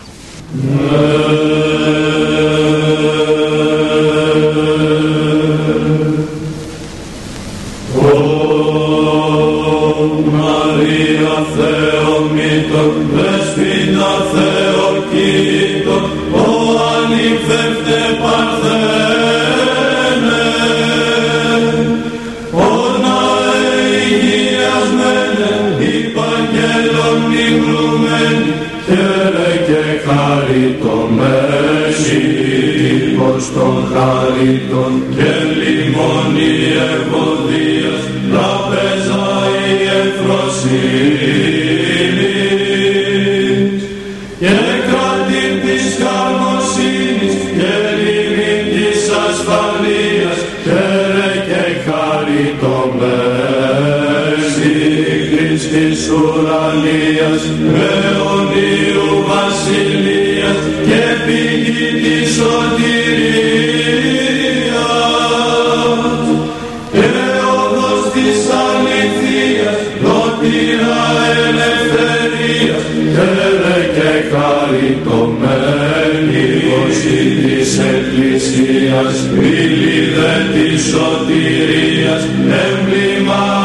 Μολύτων και λιμονή ευωδίας τραπέζα η ευφροσύνη και κράτη της καλμοσύνης και λίμνη της ασφαλείας χαίρε και χάρη το μέση της ουρανίας με ονείου βασιλείας και πηγή της σωτηρίας. Εκκλησίας, πύληδε της σωτηρίας, έμπλημα.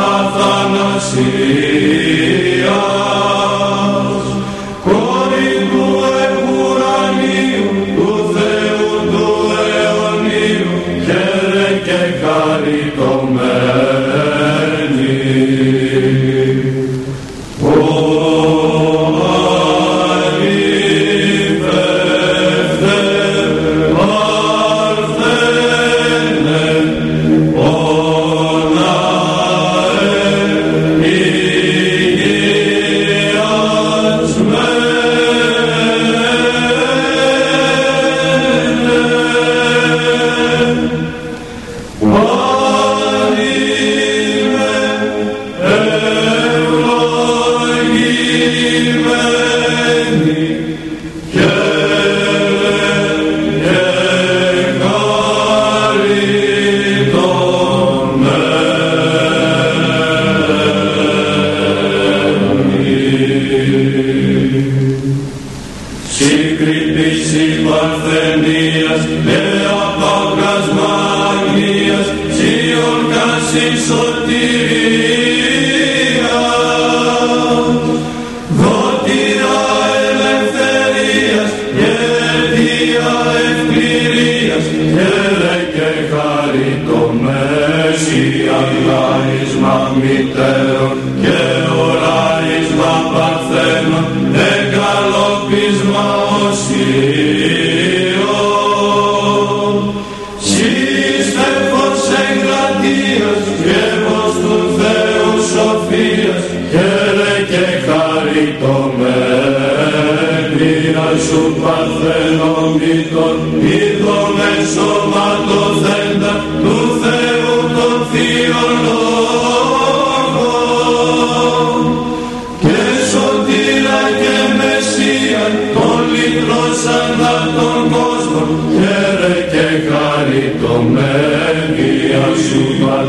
junto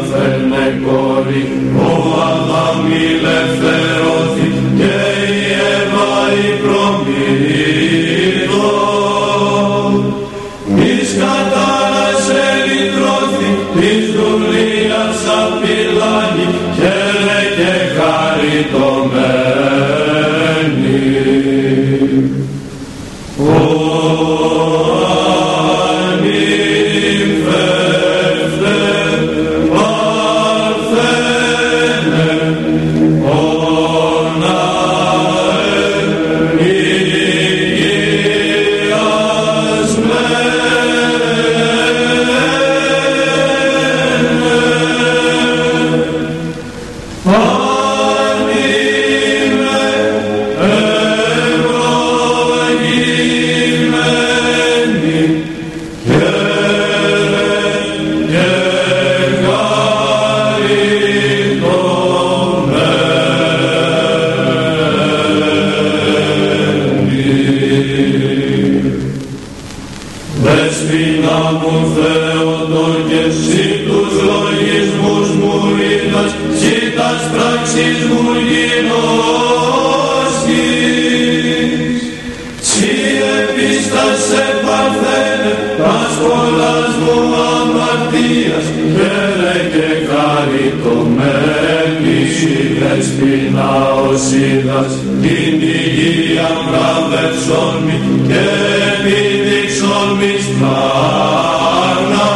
όλας μου αμαρτίας, πέρα και χαριτωμένη δεσποινά ο Σίδας, την υγεία βραβευσόν μη και επιδείξον μη σπλάνα.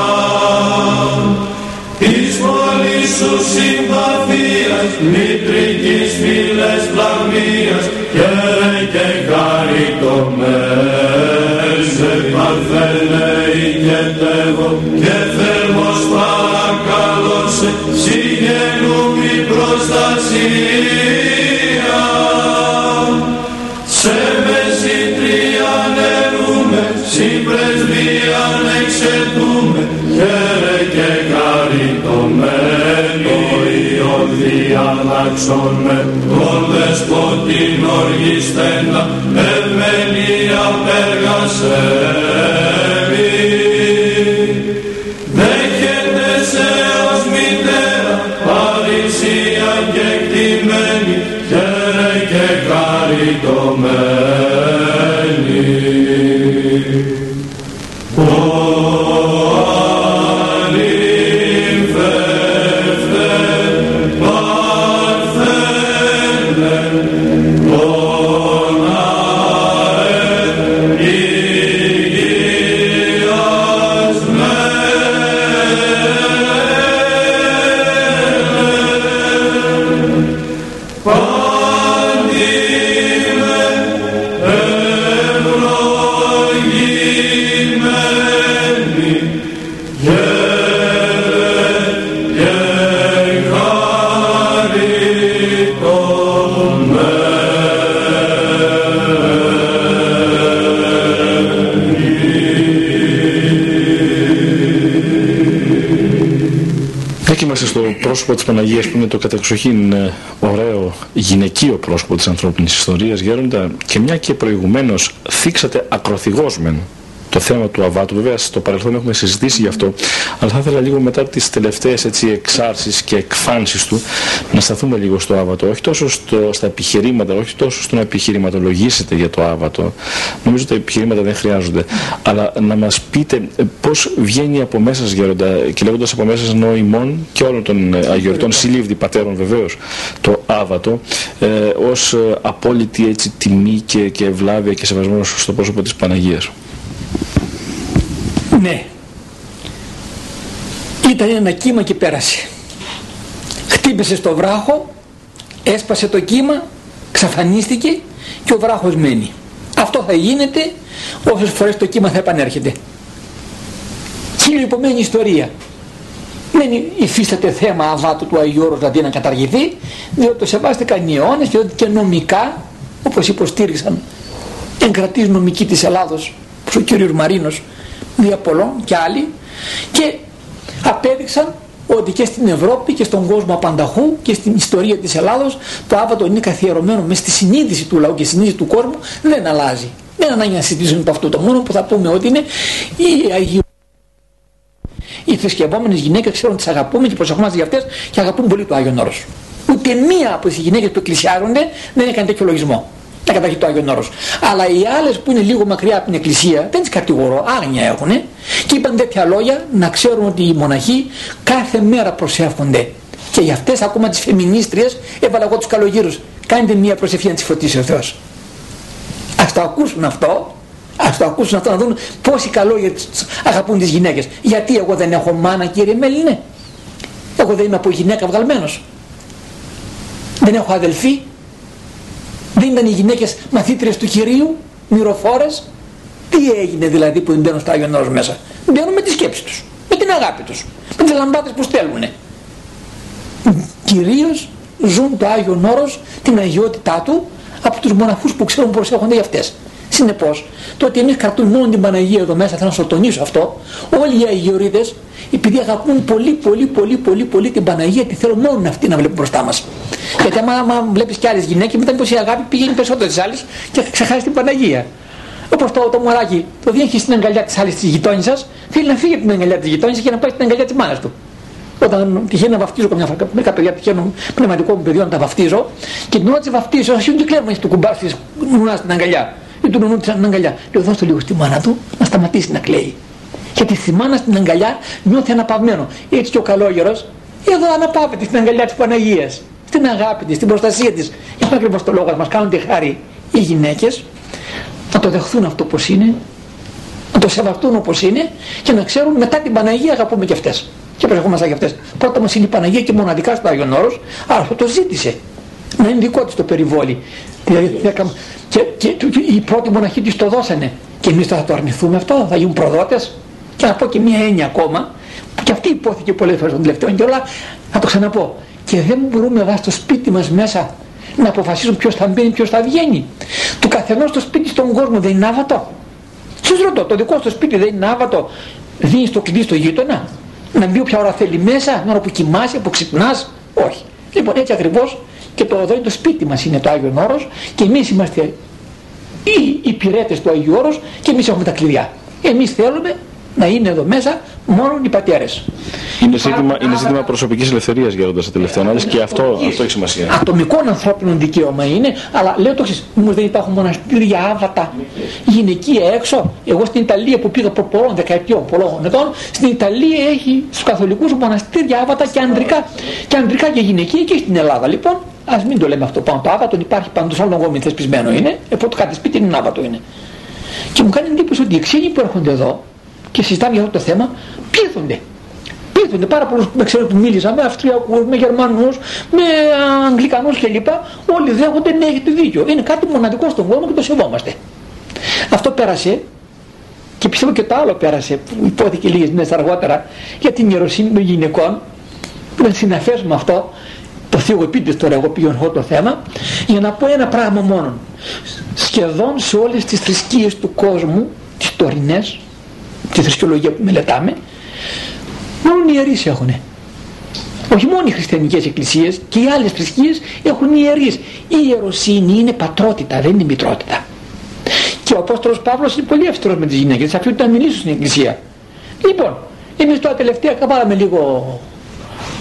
Της πόλης σου συμπαθίας, μητρικής φυλές πλαμίας, χαίρε και χαριτωμένη, σε παρθένε ηλιετεύω και θερμός παρακαλώσε συγγενού μη προστασία. Σε μέση τριανερούμε, συμπρεσβείαν εξετούμε, χαίρε και καριτωμένο ιόν διαλλάξομε, τον δεσποτήν οργιστένα, ευμενία πέργασε. Χαριτωμένη. Πρόσωπο της Παναγίας που είναι το κατεξοχήν ε, ωραίο γυναικείο πρόσωπο της ανθρώπινης ιστορίας Γέροντα και μια και προηγουμένως θίξατε ακροθυγόσμεν το θέμα του Αβάτου. Βέβαια στο παρελθόν έχουμε συζητήσει γι' αυτό, αλλά θα ήθελα λίγο μετά τις τελευταίες έτσι, εξάρσεις και εκφάνσεις του να σταθούμε λίγο στο Άβατο. Όχι τόσο στο, στα επιχειρήματα, όχι τόσο στο να επιχειρηματολογήσετε για το Άβατο. Νομίζω τα επιχειρήματα δεν χρειάζονται. Αλλά να μας πείτε ε, πώς βγαίνει από μέσα σας Γέροντα και λέγοντας από μέσα σας εννοώ ημών και όλων των ε, αγιορτών συλλήβδη πατέρων βεβαίως το Άβατο ε, ως ε, απόλυτη έτσι, τιμή και, και ευλάβεια και σεβασμός στο πρόσωπο της Παναγίας. Ναι. Ήταν ένα κύμα και πέρασε. Χτύπησε στο βράχο, έσπασε το κύμα, ξαφανίστηκε και ο βράχος μένει. Αυτό θα γίνεται όσες φορές το κύμα θα επανέρχεται. Χιλιοπομένη ιστορία. Δεν υφίσταται θέμα αβάτου του Αγίου Όρους δηλαδή να καταργηθεί, διότι το σεβάστηκαν οι αιώνες και ότι και νομικά, όπως υποστήριξαν εγκρατής νομική της Ελλάδος, όπως ο κύριος Μαρίνος, Διαπολών και άλλοι και απέδειξαν ότι και στην Ευρώπη και στον κόσμο απανταχού και στην ιστορία της Ελλάδος το Άβατο είναι καθιερωμένο μες στη συνείδηση του λαού και στη συνείδηση του κόσμου δεν αλλάζει. Δεν ανάγκη να συζητήσουμε από αυτό το μόνο που θα πούμε ότι είναι η Αγίου οι θρησκευόμενες γυναίκες ξέρουν τις αγαπούμε και προσεχόμαστε για αυτές και αγαπούν πολύ το Άγιο Όρος. Ούτε μία από τις γυναίκες που εκκλησιάζονται δεν έκανε τέτοιο λογισμό τα καταρχήν το Άγιον Όρος. Αλλά οι άλλες που είναι λίγο μακριά από την Εκκλησία δεν τις κατηγορώ, άγνοια έχουν και είπαν τέτοια λόγια να ξέρουν ότι οι μοναχοί κάθε μέρα προσεύχονται. Και για αυτές ακόμα τις φεμινίστριες έβαλα εγώ τους καλογύρους. Κάντε μια προσευχή να τις φωτίσει ο Θεός. Ας το ακούσουν αυτό, ας το ακούσουν αυτό να δουν πόσοι καλόγεροι αγαπούν τις γυναίκες. Γιατί εγώ δεν έχω μάνα κύριε Μέλινε. Εγώ δεν είμαι από γυναίκα βγαλμένος. Δεν έχω αδελφή, δεν ήταν οι γυναίκες μαθήτριες του Κυρίου, μυροφόρες. Τι έγινε δηλαδή που δεν μπαίνουν στο Άγιο Όρος μέσα; Μπαίνουν με τη σκέψη τους, με την αγάπη τους, με τις λαμπάδες που στέλνουν. Κυρίως ζουν το Άγιο Όρος, την αγιότητά του, από τους μοναχούς που ξέρουν προσέχονται για αυτές. Συνεπώς, το ότι εμείς κρατούν μόνο την Παναγία εδώ μέσα, θα να το τονίσω αυτό, όλοι οι Αγιορείτες, επειδή αγαπούν πολύ πολύ πολύ πολύ πολύ την Παναγία, τη θέλουν μόνο αυτή να βλέπουν μπροστά μας. Γιατί άμα, άμα βλέπεις και άλλες γυναίκες, μετά πως η αγάπη πηγαίνει περισσότερο στις άλλες και ξεχάσεις την Παναγία. Όπως το, το μωράκι, το διέχει στην αγκαλιά της άλλης της γειτόνισσας, θέλει να φύγει από την αγκαλιά της γειτόνισσας και να πάει στην αγκαλιά της μάνας του όταν τυχαίνει να βαφτίζω καμιά φορά, μερικά παιδιά τυχαίνουν πνευματικό μου παιδιό να τα βαφτίζω και την ώρα της βαφτίζω, αρχίζουν και κλαίρουν του κουμπάρ τη νουνά στην αγκαλιά ή του νουνού στην αγκαλιά. Λέω δώστε λίγο στη μάνα του να σταματήσει να κλαίει. Γιατί στη μάνα στην αγκαλιά νιώθει αναπαυμένο. Έτσι και ο καλόγερος εδώ αναπαύεται στην αγκαλιά της Παναγίας. Στην αγάπη της, στην προστασία της. Γι' αυτό ακριβώς το λόγος μας κάνουν τη χάρη οι γυναίκες να το δεχθούν αυτό πώ είναι, να το σεβαστούν όπως είναι και να ξέρουν μετά την Παναγία αγαπούμε και αυτές και προσεχόμαστε για αυτές. Πρώτα μας είναι η Παναγία και μοναδικά στο Άγιον Όρος, άρα αυτό το ζήτησε. Να είναι δικό της το περιβόλι. Δηλαδή, και, και, και, οι πρώτοι μοναχοί της το δώσανε. Και εμείς θα το αρνηθούμε αυτό, θα γίνουν προδότες. Και να πω και μία έννοια ακόμα, που και αυτή υπόθηκε πολλές φορές τον τελευταίο και όλα, θα το ξαναπώ. Και δεν μπορούμε εδώ στο σπίτι μας μέσα να αποφασίσουν ποιος θα μπαίνει, ποιος θα βγαίνει. Του καθενός στο σπίτι στον κόσμο δεν είναι άβατο. Σας ρωτώ, το δικό στο σπίτι δεν είναι άβατο. Δίνεις το κλειδί στο γείτονα να μπει όποια ώρα θέλει μέσα, την ώρα που κοιμάσαι, που ξυπνάς. Όχι. Λοιπόν έτσι ακριβώς και το εδώ είναι το σπίτι μας είναι το Άγιο Όρος και εμείς είμαστε οι υπηρέτες του Αγίου Όρος και εμείς έχουμε τα κλειδιά. Εμείς θέλουμε να είναι εδώ μέσα μόνο οι πατέρες. Είναι ζήτημα, είναι ζήτημα προσωπικής ελευθερίας γέροντας σε τελευταία ανάλυση και αυτό, αυτό έχει σημασία. Ατομικό ανθρώπινο δικαίωμα είναι, αλλά λέω το εξής: Μου δεν υπάρχουν μοναστήρια άβατα γυναικεία έξω. Εγώ στην Ιταλία που πήγα προ πολλών δεκαετιών, πολλών ετών, στην Ιταλία έχει στους καθολικούς μοναστήρια άβατα και ανδρικά. Και ανδρικά και γυναικεία και στην Ελλάδα. Λοιπόν, ας μην το λέμε αυτό πάνω. Το άβατο υπάρχει παντού, άλλο εγώ μην θεσπισμένο είναι. Εφόσον κάτι σπίτι είναι άβατο είναι. Και μου κάνει εντύπωση ότι οι ξένοι που έρχονται εδώ και συζητάμε για αυτό το θέμα, πείθονται. Πείθονται πάρα πολλούς με ξέρω που μίλησα, με Αυστριακούς, με Γερμανούς, με Αγγλικανούς κλπ. Όλοι δέχονται ναι έχετε δίκιο. Είναι κάτι μοναδικό στον κόσμο και το σεβόμαστε. Αυτό πέρασε και πιστεύω και το άλλο πέρασε που υπόθηκε λίγες μέρες αργότερα για την ιεροσύνη των γυναικών που είναι συναφές με αυτό το θείο επίτες τώρα εγώ πήγαινε το θέμα για να πω ένα πράγμα μόνο σχεδόν σε όλες τις θρησκείες του κόσμου τις τωρινές τη θρησκολογία που μελετάμε μόνο οι ιερείς έχουνε. Όχι μόνο οι χριστιανικές εκκλησίες και οι άλλες θρησκείες έχουν ιερείς. Η ιεροσύνη είναι πατρότητα δεν είναι μητρότητα. Και ο Απόστολος Παύλος είναι πολύ αυστηρός με τις γυναίκες αφήνουν να μιλήσουν στην εκκλησία. Λοιπόν εμείς τώρα τελευταία βάλαμε λίγο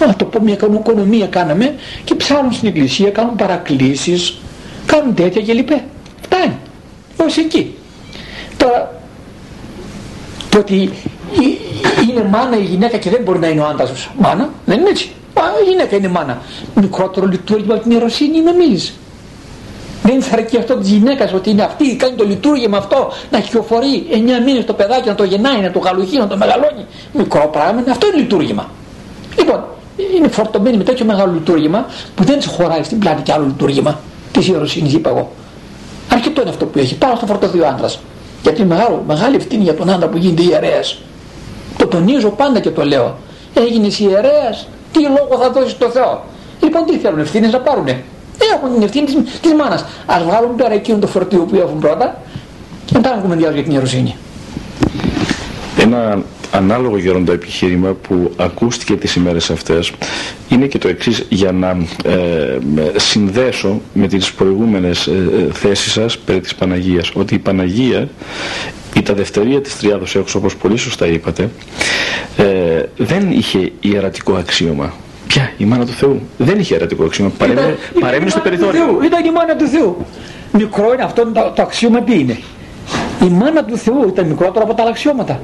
να το πω μια οικονομία κάναμε και ψάχνουν στην εκκλησία κάνουν παρακλήσεις κάνουν τέτοια κλπ φτάνει ως εκεί τώρα το ότι είναι μάνα η γυναίκα και δεν μπορεί να είναι ο άντρας μάνα, δεν είναι έτσι. η γυναίκα είναι μάνα. Μικρότερο λειτουργήμα από την ιεροσύνη νομίζεις. Δεν θα αρκεί αυτό της γυναίκας ότι είναι αυτή, κάνει το λειτουργήμα αυτό, να χιοφορεί 9 μήνες το παιδάκι, να το γεννάει, να το γαλουχεί, να το μεγαλώνει. Μικρό πράγμα, αυτό είναι λειτουργήμα. Λοιπόν, είναι φορτωμένη με τέτοιο μεγάλο λειτουργήμα που δεν της χωράει στην πλάτη και άλλο λειτουργήμα της ιεροσύνης, είπα εγώ. Αρκετό είναι αυτό που έχει. Πάρα στο φορτωθεί ο άντρα. Γιατί είναι μεγάλο, μεγάλη ευθύνη για τον άντρα που γίνεται ιερέας. Το τονίζω πάντα και το λέω. Έγινες ιερέας, τι λόγο θα δώσεις στο Θεό. Λοιπόν τι θέλουν ευθύνες να πάρουνε. Έχουν την ευθύνη της, της μάνας. Ας βγάλουν πέρα εκείνο το φορτίο που έχουν πρώτα και μετά να κουβεντιάζουν για την ιεροσύνη. Ένα ανάλογο γέροντα επιχείρημα που ακούστηκε τις ημέρες αυτές είναι και το εξής για να ε, συνδέσω με τις προηγούμενες ε, ε, θέσεις σας περί της Παναγίας ότι η Παναγία η τα δευτερία της Τριάδος έξω όπως πολύ σωστά είπατε ε, δεν είχε ιερατικό αξίωμα Ποια, η μάνα του Θεού. Δεν είχε ιερατικό αξίωμα. Παρέμεινε, παρέμεινε στο περιθώριο. Ήταν η μάνα του Θεού. Μικρό είναι αυτό το, το αξίωμα τι είναι; Η μάνα του Θεού ήταν μικρότερο από τα αξιώματα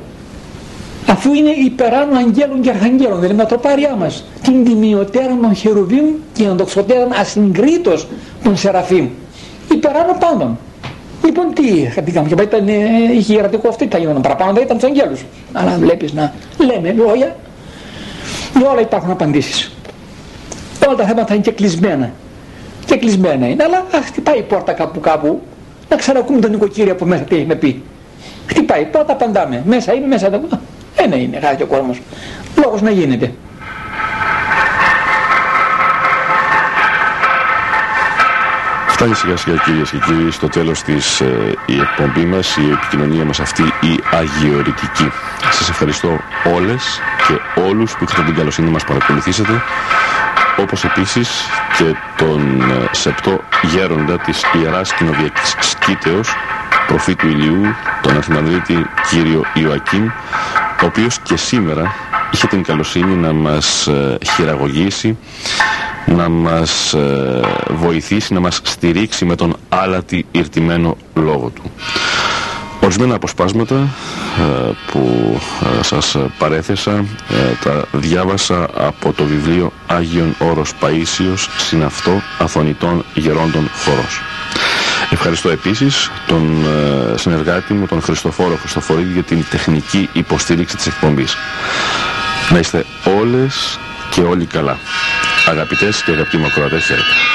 αφού είναι υπεράνω αγγέλων και αρχαγγέλων, δηλαδή με τροπάριά μας, την τιμιωτέρα των χερουβίμ και τον τοξωτέραν ασυγκρίτως των σεραφείμ, υπεράνω πάντων. Λοιπόν τι τι κάνουμε και ήταν, είχε ιερατικό αυτή, τα γινόταν παραπάνω, δεν ήταν τους αγγέλους. Αλλά βλέπεις να λέμε λόγια, για όλα υπάρχουν απαντήσεις. Όλα τα θέματα είναι και κλεισμένα. Και κλεισμένα είναι, αλλά ας χτυπάει η πόρτα κάπου κάπου, να ξανακούμε τον νοικοκύριο από μέσα τι έχεις να πει. Χτυπάει, πρώτα απαντάμε. Μέσα είναι, μέσα δεν ένα είναι, χάρη ο κόσμος. Λόγος να γίνεται. Φτάνει σιγά σιγά κυρίες και κύριοι στο τέλος της ε, η εκπομπή μας, η επικοινωνία μας αυτή η αγιορητική. Σας ευχαριστώ όλες και όλους που είχατε την καλοσύνη να μας παρακολουθήσετε όπως επίσης και τον ε, σεπτό γέροντα της Ιεράς Κοινοβιακής Σκήτεως προφήτου Ηλιού, τον Αρχιμανδρίτη κύριο Ιωακήμ ο οποίος και σήμερα είχε την καλοσύνη να μας ε, χειραγωγήσει, να μας ε, βοηθήσει, να μας στηρίξει με τον άλατη ήρτημένο λόγο του. Ορισμένα αποσπάσματα ε, που σας παρέθεσα τα διάβασα από το βιβλίο Άγιον Όρος Παΐσιος Συναυτό Αθωνητών Γερόντων Χορός. Ευχαριστώ επίσης τον ε, συνεργάτη μου, τον Χριστοφόρο Χριστοφορίδη για την τεχνική υποστήριξη της εκπομπής. Να είστε όλες και όλοι καλά. Αγαπητές και αγαπητοί μου ακροατές, χαίρετε.